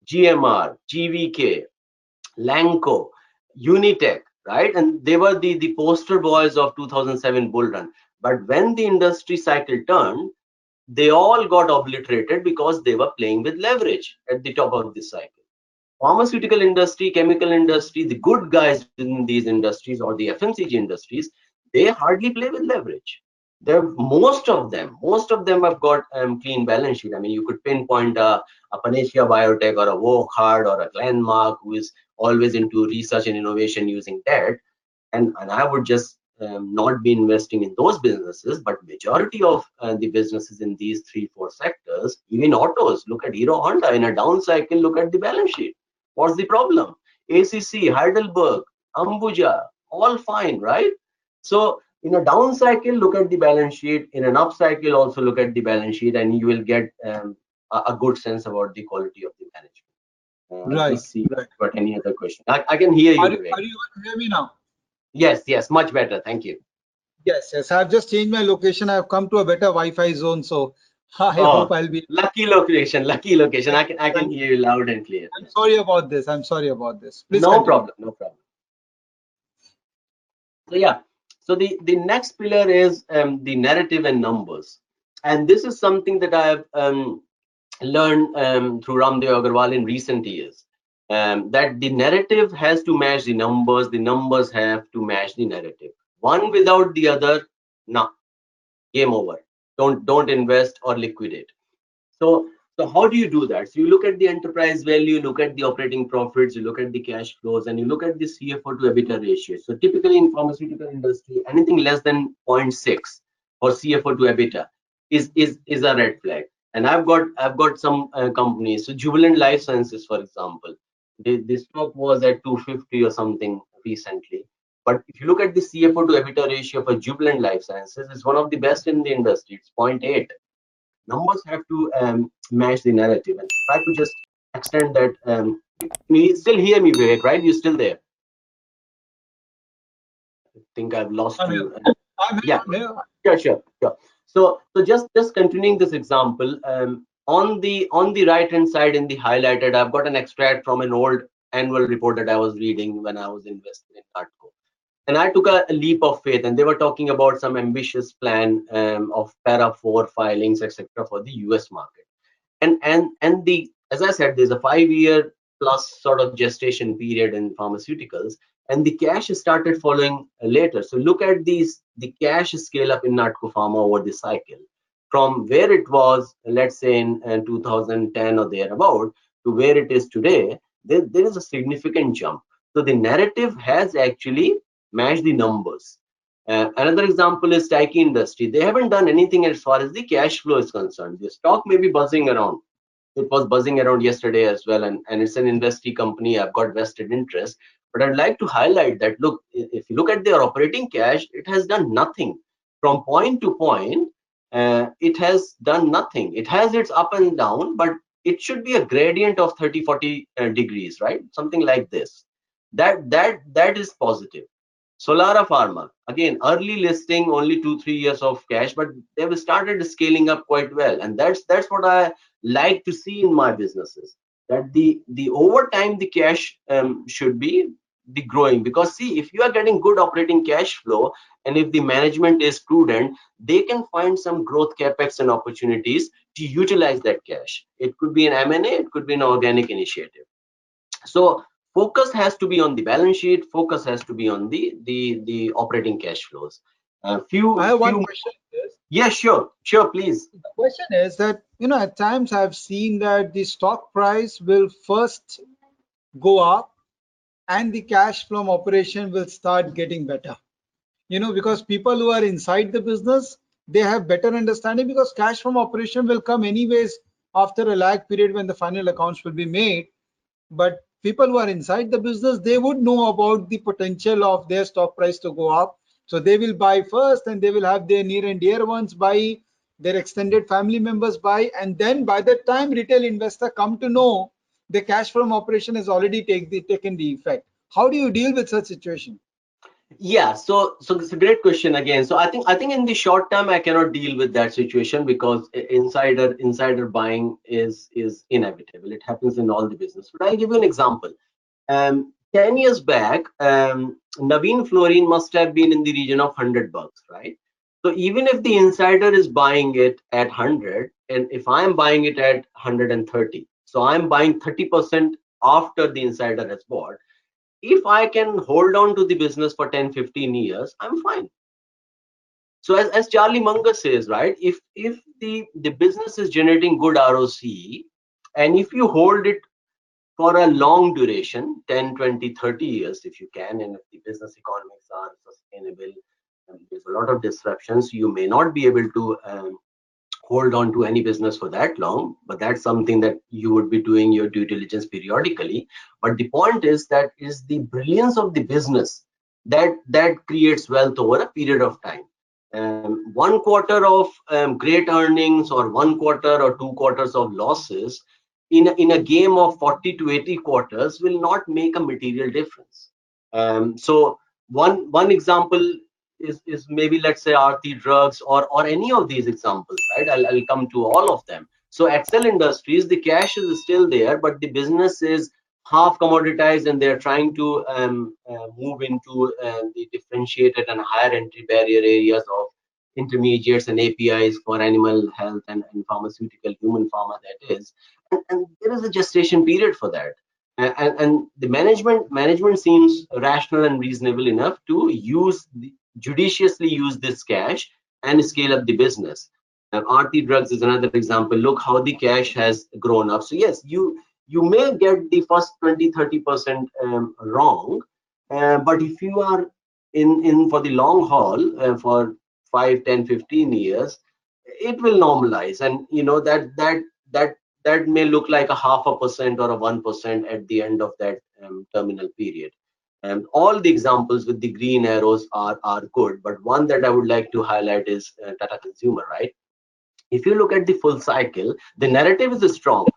GMR, GVK, Lanco, Unitech, right? And they were the, the poster boys of 2007 bull run. But when the industry cycle turned, they all got obliterated because they were playing with leverage at the top of the cycle. Pharmaceutical industry, chemical industry, the good guys in these industries or the FMCG industries, they hardly play with leverage. There, most of them, most of them have got um, clean balance sheet. I mean, you could pinpoint a, a Panacea Biotech or a Wockhardt or a Glenmark who is always into research and innovation using debt. And and i would just um, not be investing in those businesses but majority of uh, the businesses in these three four sectors even autos look at hero honda in a down cycle look at the balance sheet. What's the problem? Acc heidelberg ambuja all fine right? So in a down cycle look at the balance sheet in an up cycle also look at the balance sheet and you will get um, a, a good sense about the quality of the management uh, right. See right. Got any other question? I, I can hear you. Are, you, are you able to hear me now? Yes, yes, much better. Thank you. Yes, yes. I've just changed my location. I've come to a better Wi-Fi zone, so [laughs] I oh, hope I'll be lucky location. Lucky location. I can I can hear you loud and clear. I'm sorry about this. I'm sorry about this. Please no continue. problem. No problem. So yeah. So the the next pillar is um, the narrative and numbers, and this is something that I have um, learned um, through Raamdeo Agrawal in recent years um, that the narrative has to match the numbers, the numbers have to match the narrative. One without the other, no, game over. Don't don't invest or liquidate. So so how do you do that? So you look at the enterprise value, you look at the operating profits, you look at the cash flows, and you look at the CFO to EBITDA ratio. So typically in pharmaceutical industry, anything less than 0.6 or CFO to EBITDA is is is a red flag. And i've got i've got some uh, companies so jubilant life sciences for example. The, the stock was at 250 or something recently. But if you look at the cfo to ebitda ratio for jubilant life sciences it's one of the best in the industry. It's 0.8 numbers have to um, match the narrative. And if i could just extend that um, you still hear me Vivek, right? You're still there. I think i've lost I'm you. [laughs] I'm yeah. Sure sure sure. So, so just just continuing this example, um, on the on the right hand side in the highlighted, I've got an extract from an old annual report that I was reading when I was investing in Natco. And I took a, leap of faith, and they were talking about some ambitious plan um, of para 4 filings, etc., for the US market. And and and the as I said, there's a five year plus sort of gestation period in pharmaceuticals and the cash started following later. So look at these the cash scale up in Natco Pharma over the cycle from where it was, let's say in, in 2010 or thereabout, to where it is today. there, there is a significant jump. So the narrative has actually matched the numbers. Uh, another example is Tyche Industry. They haven't done anything as far as the cash flow is concerned. The stock may be buzzing around. It was buzzing around yesterday as well, and, and it's an investee company. I've got vested interest. But I'd like to highlight that look, if you look at their operating cash, it has done nothing. From point to point, uh, it has done nothing. It has its up and down, but it should be a gradient of 30, 40 uh, degrees, right? Something like this. That that that is positive. Solara Pharma, again, early listing, only two, three years of cash, but they've started scaling up quite well. And that's that's what I like to see in my businesses. That the the over time the cash um, should be the growing because see if you are getting good operating cash flow and if the management is prudent they can find some growth capex and opportunities to utilize that cash it could be an m&a it could be an organic initiative so focus has to be on the balance sheet focus has to be on the the the operating cash flows. A few i have few, one question. Yeah sure sure please. The question is that you know at times i've seen that the stock price will first go up and the cash from operation will start getting better. You know because people who are inside the business they have better understanding because cash from operation will come anyways after a lag period when the final accounts will be made. But people who are inside the business they would know about the potential of their stock price to go up. So they will buy first and they will have their near and dear ones buy their extended family members buy. And then by the time retail investor come to know the cash from operation has already take the, taken the effect. How do you deal with such situation yeah so so it's a great question again. So i think i think in the short term i cannot deal with that situation because insider insider buying is is inevitable. It happens in all the business. But i'll give you an example. Um 10 years back um navin fluorine must have been in the region of 100 bucks right? So even if the insider is buying it at 100 and if i'm buying it at 130 so i'm buying 30 percent after the insider has bought if I can hold on to the business for 10, 15 years, I'm fine. So as, as Charlie Munger says, right, if if the, the business is generating good ROC, and if you hold it for a long duration, 10, 20, 30 years, if you can, and if the business economics are sustainable, there's a lot of disruptions, you may not be able to um, hold on to any business for that long but that's something that you would be doing your due diligence periodically. But the point is that is the brilliance of the business that that creates wealth over a period of time. Um, one quarter of um, great earnings or one quarter or two quarters of losses in a, in a game of 40 to 80 quarters will not make a material difference. Um, so one one example is, is maybe let's say Aarti drugs or or any of these examples, right? I'll, I'll come to all of them. So Excel Industries, the cash is still there, but the business is half commoditized and they're trying to um, uh, move into uh, the differentiated and higher entry barrier areas of intermediates and APIs for animal health and, and pharmaceutical human pharma that is. And, and, there is a gestation period for that. And, and, the management management seems rational and reasonable enough to use the, judiciously use this cash and scale up the business. Now, Aarti Drugs is another example. Look how the cash has grown up. So yes, you you may get the first 20, 30% um, wrong, uh, but if you are in, in for the long haul, uh, for 5, 10, 15 years, it will normalize. And you know that that that that may look like a half a percent or a 1% at the end of that um, terminal period. And all the examples with the green arrows are, are good, but one that I would like to highlight is uh, Tata Consumer, right? If you look at the full cycle, the narrative is strong.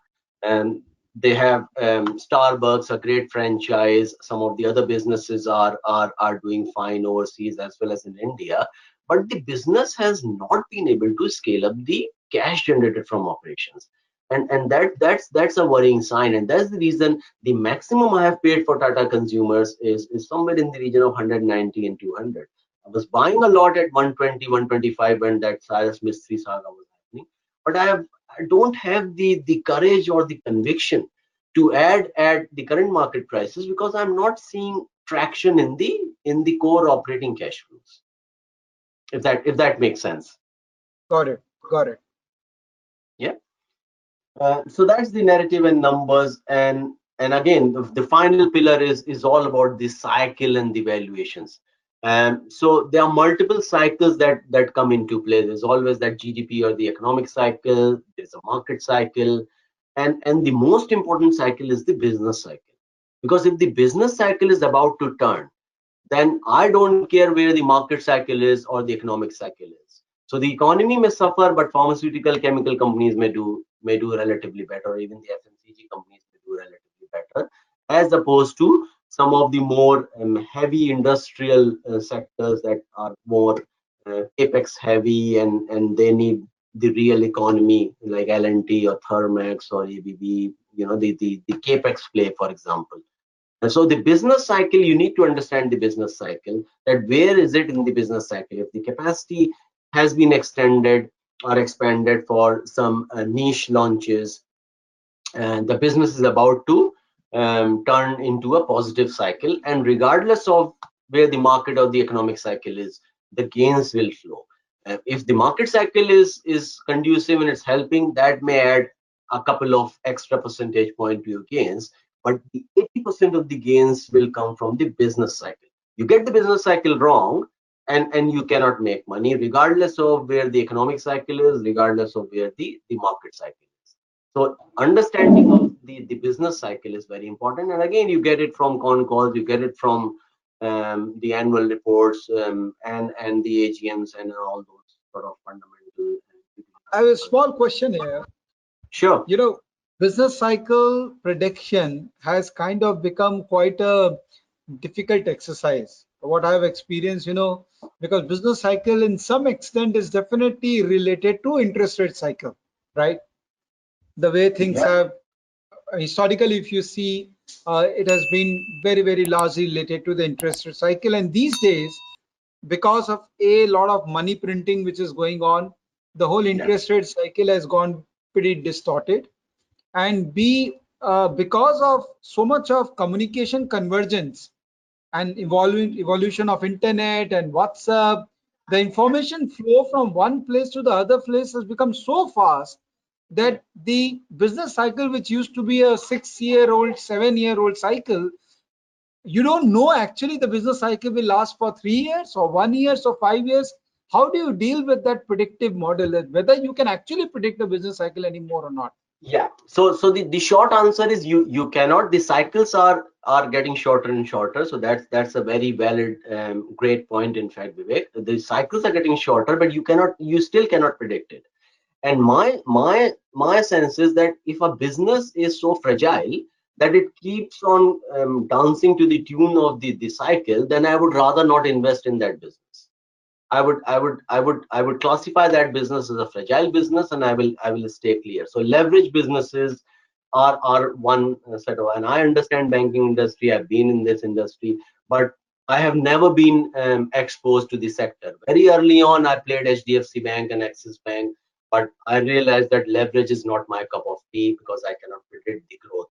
And they have um, Starbucks, a great franchise. Some of the other businesses are, are, are doing fine overseas as well as in India. But the business has not been able to scale up the cash generated from operations and and that that's that's a worrying sign. And that's the reason the maximum i have paid for tata consumers is is somewhere in the region of 190 and 200 i was buying a lot at 120 125 when that cyrus mistry saga was happening. But i have i don't have the the courage or the conviction to add at the current market prices because i'm not seeing traction in the in the core operating cash flows. If that if that makes sense. Got it. Got it. Yeah uh, so that's the narrative and numbers and and again, the, the, final pillar is is all about the cycle and the valuations. Um, so there are multiple cycles that that come into play. There's always that GDP or the economic cycle. There's a market cycle, and and the most important cycle is the business cycle. Because if the business cycle is about to turn, then I don't care where the market cycle is or the economic cycle is. So the economy may suffer, but pharmaceutical chemical companies may do may do relatively better. Even the FMCG companies may do relatively better, as opposed to some of the more um, heavy industrial uh, sectors that are more uh, capex heavy and and they need the real economy like L&T or Thermax or ABB, you know, the, the, the capex play, for example. And so the business cycle, you need to understand the business cycle, that where is it in the business cycle? If the capacity has been extended or expanded for some uh, niche launches, and the business is about to um, turn into a positive cycle. And regardless of where the market or the economic cycle is the gains will flow. Uh, if the market cycle is is conducive and it's helping that may add a couple of extra percentage point to your gains. But the 80% of the gains will come from the business cycle. You get the business cycle wrong and and you cannot make money regardless of where the economic cycle is regardless of where the the market cycle is. so understanding of the, the business cycle is very important. And again, you get it from con calls, you get it from um, the annual reports um, and, and the AGMs and all those sort of fundamental. I have a small question here. Sure. You know, business cycle prediction has kind of become quite a difficult exercise. What I have experienced, you know, because business cycle in some extent is definitely related to interest rate cycle, right? the way things yeah. have historically if you see uh, it has been very very largely related to the interest rate cycle and these days because of a lot of money printing which is going on the whole interest yeah. rate cycle has gone pretty distorted and b uh, because of so much of communication convergence and evolving evolution of internet and whatsapp the information flow from one place to the other place has become so fast that the business cycle which used to be a six year old seven year old cycle you don't know actually the business cycle will last for three years or one year or five years. How do you deal with that predictive model whether you can actually predict the business cycle anymore or not yeah. So so the, the short answer is you you cannot. The cycles are are getting shorter and shorter. So that's that's a very valid um, great point in fact vivek. The cycles are getting shorter but you cannot you still cannot predict it. And my my my sense is that if a business is so fragile that it keeps on um, dancing to the tune of the the cycle then i would rather not invest in that business i would i would i would i would classify that business as a fragile business and i will i will stay clear so leverage businesses are are one set of and i understand banking industry i've been in this industry but I have never been um, exposed to the sector. Very early on, I played HDFC Bank and Axis Bank but I realized that leverage is not my cup of tea because I cannot predict the growth.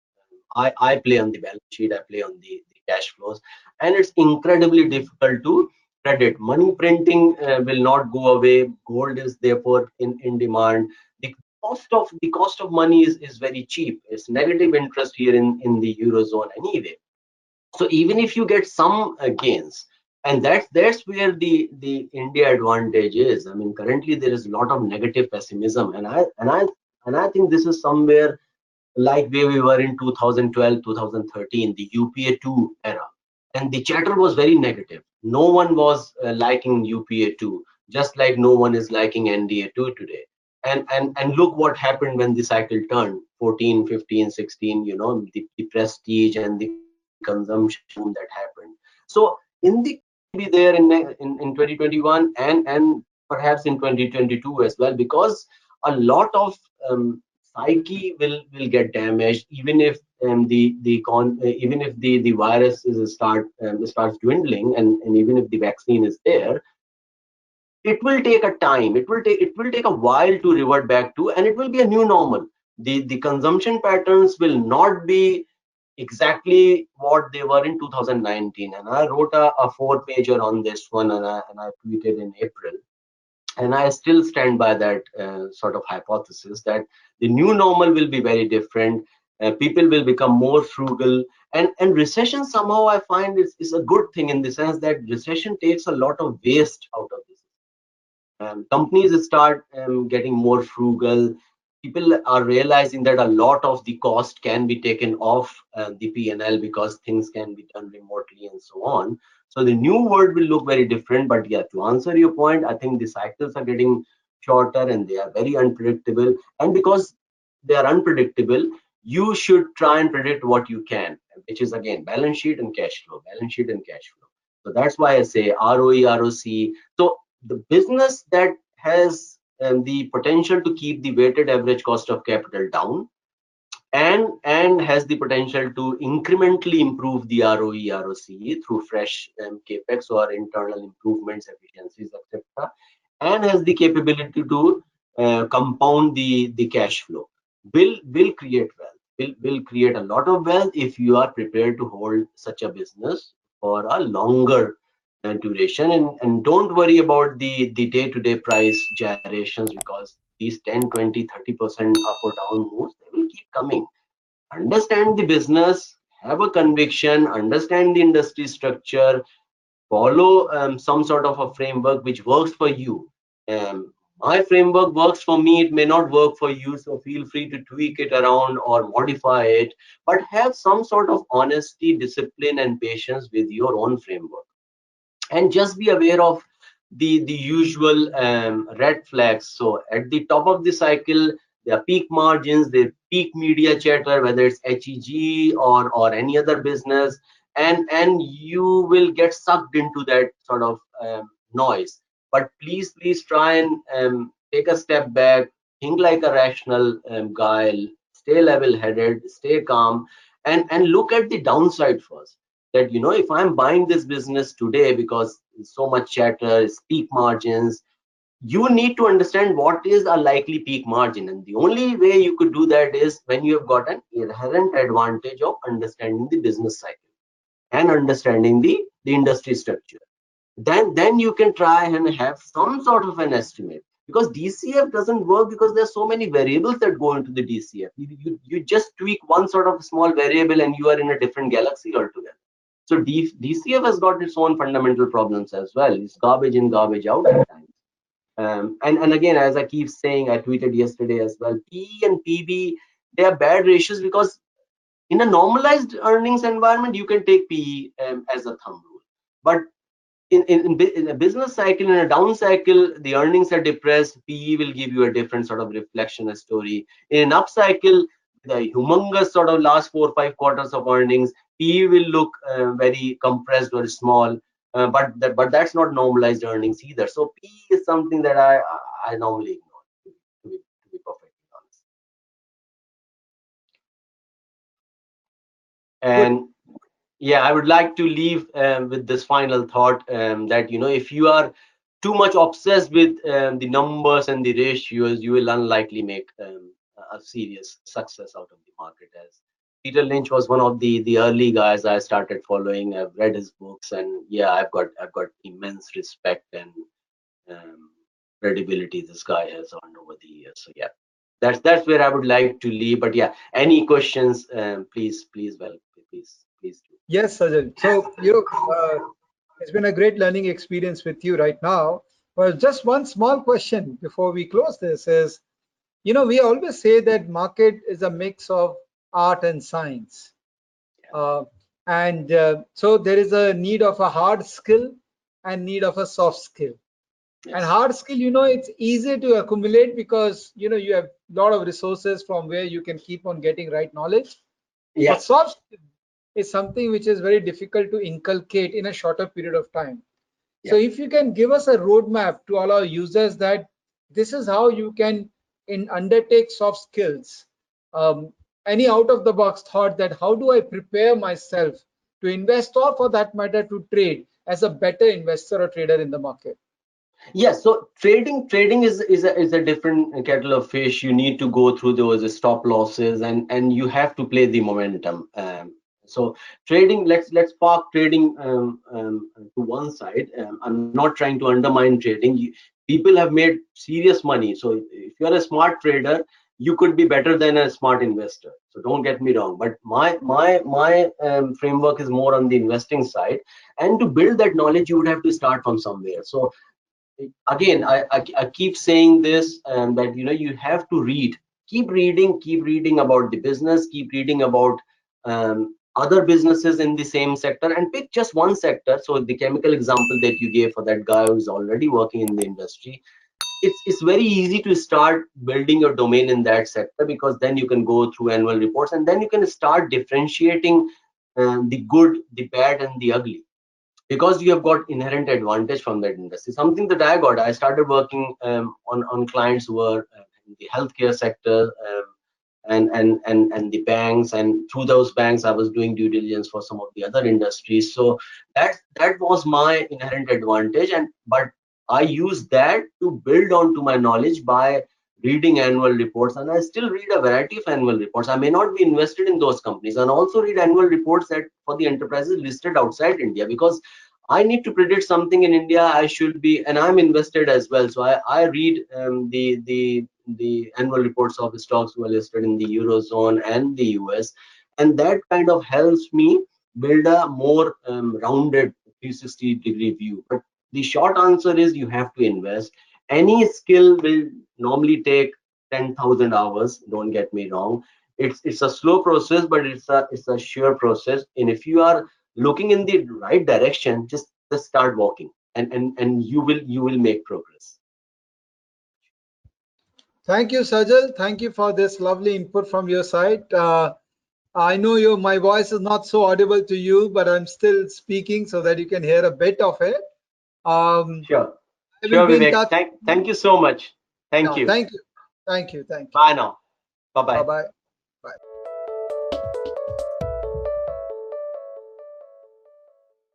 I, I play on the balance sheet, I play on the, the cash flows, and it's incredibly difficult to predict. Money printing uh, will not go away. Gold is therefore in, in demand. The cost of the cost of money is, is very cheap. It's negative interest here in, in the Eurozone anyway. So even if you get some uh, gains, and that's that's where the the india advantage is i mean currently there is a lot of negative pessimism and i and i and i think this is somewhere like where we were in 2012 2013 the upa2 era and the chatter was very negative. No one was uh, liking upa2 just like no one is liking nda2 today. And and and look what happened when the cycle turned. 14 15 16 you know the, the prestige and the consumption that happened. So in the be there in, in, in 2021 and, and perhaps in 2022 as well, because a lot of um, psyche will will get damaged even if um, the the con uh, even if the the virus is start um, starts dwindling and, and even if the vaccine is there it will take a time. It will take it will take a while to revert back to and it will be a new normal. The the consumption patterns will not be exactly what they were in 2019 and i wrote a, a four pager on this one and I, and I tweeted in april. And i still stand by that uh, sort of hypothesis that the new normal will be very different uh, people will become more frugal. And and recession somehow i find is, is a good thing in the sense that recession takes a lot of waste out of this. Um, companies start um, getting more frugal. People are realizing that a lot of the cost can be taken off uh, the p&l because things can be done remotely and so on. So the new world will look very different. But yeah to answer your point i think the cycles are getting shorter and they are very unpredictable. And because they are unpredictable you should try and predict what you can which is again balance sheet and cash flow balance sheet and cash flow so that's why i say roe roc so the business that has um, the potential to keep the weighted average cost of capital down and and has the potential to incrementally improve the ROE, ROCE through fresh um, capex or internal improvements, efficiencies, etc., and has the capability to uh, compound the the cash flow. Will will create wealth. Will will create a lot of wealth if you are prepared to hold such a business for a longer duration. And, and don't worry about the the day-to-day price gyrations because these 10 20 30 percent up or down moves they will keep coming. Understand the business have a conviction understand the industry structure follow um, some sort of a framework which works for you. Um, my framework works for me. It may not work for you so feel free to tweak it around or modify it but have some sort of honesty discipline and patience with your own framework. And just be aware of the the usual um, red flags. So at the top of the cycle there are peak margins the peak media chatter whether it's heg or or any other business and and you will get sucked into that sort of um, noise but please please try and um, take a step back think like a rational um, guy. Stay level headed stay calm and and look at the downside first. That you know if i'm buying this business today because so much chatter peak margins you need to understand what is a likely peak margin. And the only way you could do that is when you have got an inherent advantage of understanding the business cycle and understanding the the industry structure then then you can try and have some sort of an estimate because DCF doesn't work because there's so many variables that go into the DCF. You, you, you just tweak one sort of small variable and you are in a different galaxy altogether. So D, DCF has got its own fundamental problems as well. It's garbage in, garbage out at times. Um, and, and again, as I keep saying, I tweeted yesterday as well, PE and PB, they are bad ratios because in a normalized earnings environment, you can take PE um, as a thumb rule. But in, in, in, a business cycle, in a down cycle, the earnings are depressed, PE will give you a different sort of reflection a story. In an up cycle, the humongous sort of last four or five quarters of earnings, PE will look uh, very compressed or small, uh, but that but that's not normalized earnings either. So PE is something that I I normally ignore. To be, to be perfectly honest. And yeah, I would like to leave um, with this final thought um, that you know if you are too much obsessed with um, the numbers and the ratios, you will unlikely make um, a serious success out of the market as Peter Lynch was one of the the early guys I started following. I've read his books, and yeah, I've got I've got immense respect and um, credibility this guy has earned over the years. So yeah, that's that's where I would like to leave. But yeah, any questions? Um, please, please, well, please, please do. Yes, Sajal. So you know, uh, it's been a great learning experience with you right now. Well, just one small question before we close this is, you know, we always say that market is a mix of art and science. Uh, and uh, so there is a need of a hard skill and need of a soft skill. Yes. And hard skill, you know, it's easy to accumulate because, you know, you have a lot of resources from where you can keep on getting right knowledge. Yes. But soft is something which is very difficult to inculcate in a shorter period of time. Yeah. So if you can give us a roadmap to all our users that this is how you can in undertake soft skills um, any out of the box thought that how do I prepare myself to invest or for that matter to trade as a better investor or trader in the market? Yes, so trading trading is is a, is a different kettle of fish. You need to go through those stop losses and and you have to play the momentum. Um, so trading, let's let's park trading um, um, to one side. Um, I'm not trying to undermine trading. You, people have made serious money. So if you're a smart trader, you could be better than a smart investor so don't get me wrong but my my my um, framework is more on the investing side and to build that knowledge you would have to start from somewhere so again i i, I keep saying this um, that you know you have to read keep reading keep reading about the business keep reading about um, other businesses in the same sector and pick just one sector. So the chemical example that you gave for that guy who's already working in the industry it's it's very easy to start building your domain in that sector because then you can go through annual reports and then you can start differentiating um, the good the bad and the ugly because you have got inherent advantage from that industry. Something that i got i started working um, on on clients who were uh, in the healthcare sector um, and and and and the banks and through those banks i was doing due diligence for some of the other industries. So that that was my inherent advantage and but i used that to build on to my knowledge by reading annual reports and i still read a variety of annual reports. I may not be invested in those companies and also read annual reports that for the enterprises listed outside india because i need to predict something in india i should be and i'm invested as well. So i i read um, the the the annual reports of stocks who are listed in the eurozone and the us and that kind of helps me build a more um, rounded 360 degree view. But the short answer is you have to invest. Any skill will normally take 10000 hours don't get me wrong. It's it's a slow process but it's a it's a sure process. And if you are looking in the right direction just just start walking and and and you will you will make progress Thank you, Sajal. Thank you for this lovely input from your side. Uh, I know you, my voice is not so audible to you, but I'm still speaking so that you can hear a bit of it. Um, sure sure Vivek. thank thank you so much thank No, you Thank you. Thank you. Thank you. bye now bye bye Bye-bye. Bye.